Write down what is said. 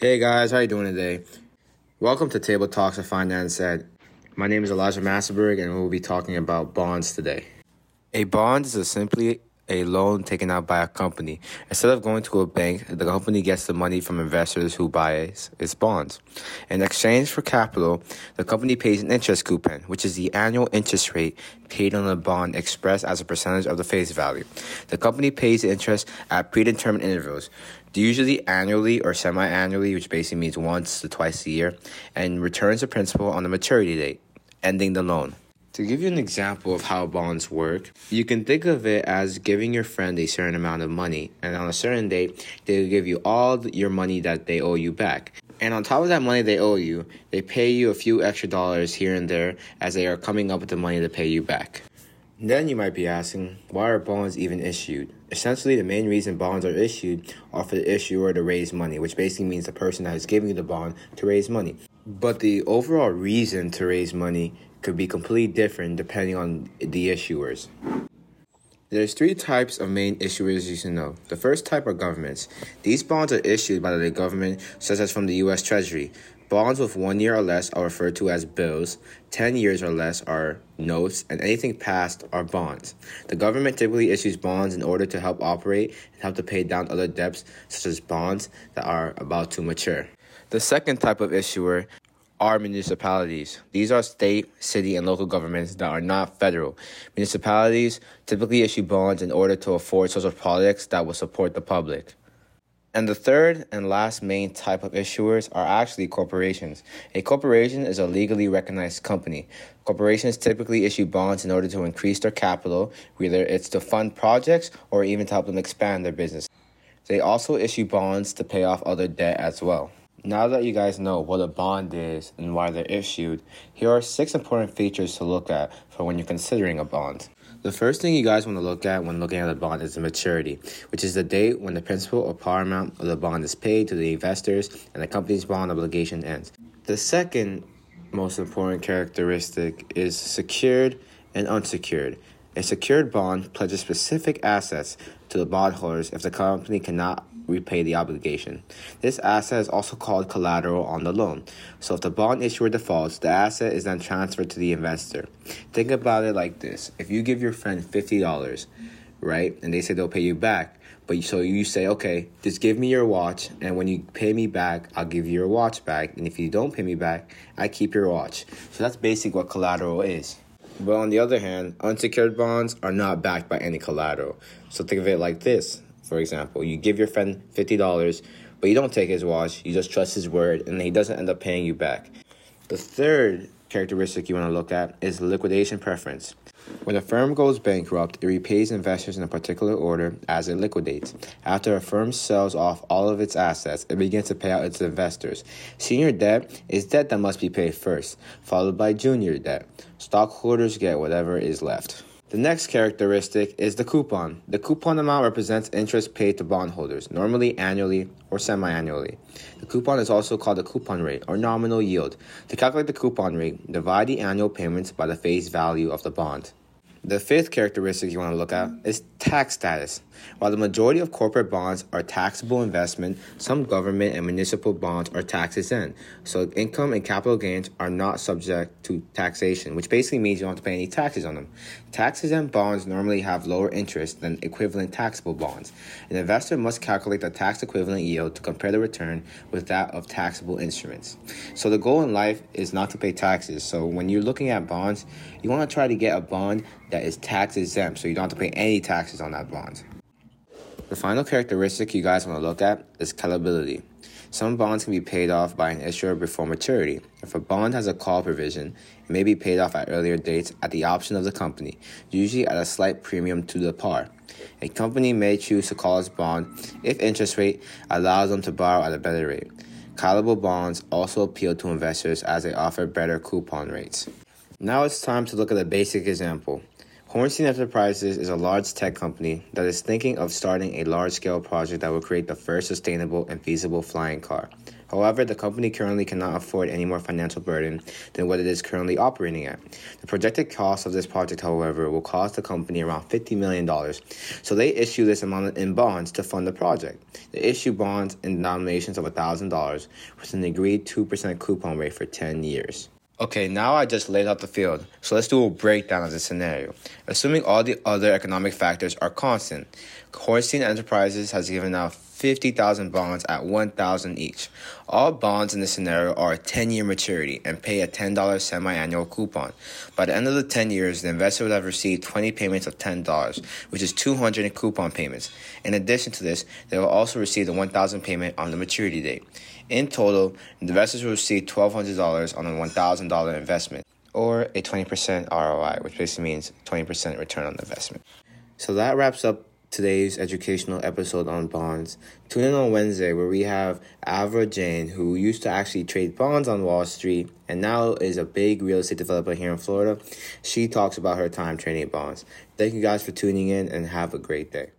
Hey guys, how you doing today? Welcome to Table Talks of Finance Ed. My name is Elijah Massenberg, and we'll be talking about bonds today. A bond is a simply a loan taken out by a company. Instead of going to a bank, the company gets the money from investors who buy its bonds. In exchange for capital, the company pays an interest coupon, which is the annual interest rate paid on the bond expressed as a percentage of the face value. The company pays the interest at predetermined intervals, usually annually or semi annually, which basically means once to twice a year, and returns the principal on the maturity date, ending the loan. To give you an example of how bonds work, you can think of it as giving your friend a certain amount of money, and on a certain date, they'll give you all your money that they owe you back. And on top of that money they owe you, they pay you a few extra dollars here and there as they are coming up with the money to pay you back. Then you might be asking, why are bonds even issued? Essentially, the main reason bonds are issued are for the issuer to raise money, which basically means the person that is giving you the bond to raise money. But the overall reason to raise money could be completely different depending on the issuers. There's three types of main issuers you should know. The first type are governments. These bonds are issued by the government, such as from the U.S. Treasury. Bonds with one year or less are referred to as bills, 10 years or less are notes, and anything past are bonds. The government typically issues bonds in order to help operate and help to pay down other debts, such as bonds that are about to mature. The second type of issuer are municipalities. These are state, city, and local governments that are not federal. Municipalities typically issue bonds in order to afford social projects that will support the public. And the third and last main type of issuers are actually corporations. A corporation is a legally recognized company. Corporations typically issue bonds in order to increase their capital, whether it's to fund projects or even to help them expand their business. They also issue bonds to pay off other debt as well. Now that you guys know what a bond is and why they're issued, here are six important features to look at for when you're considering a bond. The first thing you guys want to look at when looking at a bond is the maturity, which is the date when the principal or par amount of the bond is paid to the investors and the company's bond obligation ends. The second most important characteristic is secured and unsecured. A secured bond pledges specific assets to the bondholders if the company cannot repay the obligation. This asset is also called collateral on the loan. So if the bond issuer defaults, the asset is then transferred to the investor. Think about it like this. If you give your friend $50, right, and they say they'll pay you back, but so you say, okay, just give me your watch, and when you pay me back, I'll give you your watch back. And if you don't pay me back, I keep your watch. So that's basically what collateral is. But on the other hand, unsecured bonds are not backed by any collateral. So think of it like this for example. You give your friend $50, but you don't take his watch, you just trust his word, and he doesn't end up paying you back. The third characteristic you want to look at is liquidation preference. When a firm goes bankrupt, it repays investors in a particular order as it liquidates. After a firm sells off all of its assets, it begins to pay out its investors. Senior debt is debt that must be paid first, followed by junior debt. Stockholders get whatever is left. The next characteristic is the coupon. The coupon amount represents interest paid to bondholders, normally annually or semi annually. The coupon is also called the coupon rate or nominal yield. To calculate the coupon rate, divide the annual payments by the face value of the bond. The fifth characteristic you want to look at is tax status. While the majority of corporate bonds are taxable investment, some government and municipal bonds are tax exempt. So income and capital gains are not subject to taxation, which basically means you don't have to pay any taxes on them. Tax exempt bonds normally have lower interest than equivalent taxable bonds. An investor must calculate the tax equivalent yield to compare the return with that of taxable instruments. So the goal in life is not to pay taxes. So when you're looking at bonds, you want to try to get a bond that is tax exempt so you don't have to pay any taxes on that bond. The final characteristic you guys want to look at is callability. Some bonds can be paid off by an issuer before maturity. If a bond has a call provision, it may be paid off at earlier dates at the option of the company, usually at a slight premium to the par. A company may choose to call its bond if interest rate allows them to borrow at a better rate. Callable bonds also appeal to investors as they offer better coupon rates. Now it's time to look at a basic example. Hornstein Enterprises is a large tech company that is thinking of starting a large scale project that will create the first sustainable and feasible flying car. However, the company currently cannot afford any more financial burden than what it is currently operating at. The projected cost of this project, however, will cost the company around $50 million, so they issue this amount in bonds to fund the project. They issue bonds in denominations of $1,000 with an agreed 2% coupon rate for 10 years. Okay, now I just laid out the field, so let's do a breakdown of the scenario. Assuming all the other economic factors are constant, Hornstein Enterprises has given out 50,000 bonds at 1,000 each. All bonds in this scenario are a 10-year maturity and pay a $10 semi-annual coupon. By the end of the 10 years, the investor would have received 20 payments of $10, which is 200 in coupon payments. In addition to this, they will also receive the 1,000 payment on the maturity date. In total, investors will receive $1,200 on a $1,000 investment, or a 20% ROI, which basically means 20% return on investment. So that wraps up today's educational episode on bonds. Tune in on Wednesday where we have Avra Jain, who used to actually trade bonds on Wall Street and now is a big real estate developer here in Florida. She talks about her time trading bonds. Thank you guys for tuning in and have a great day.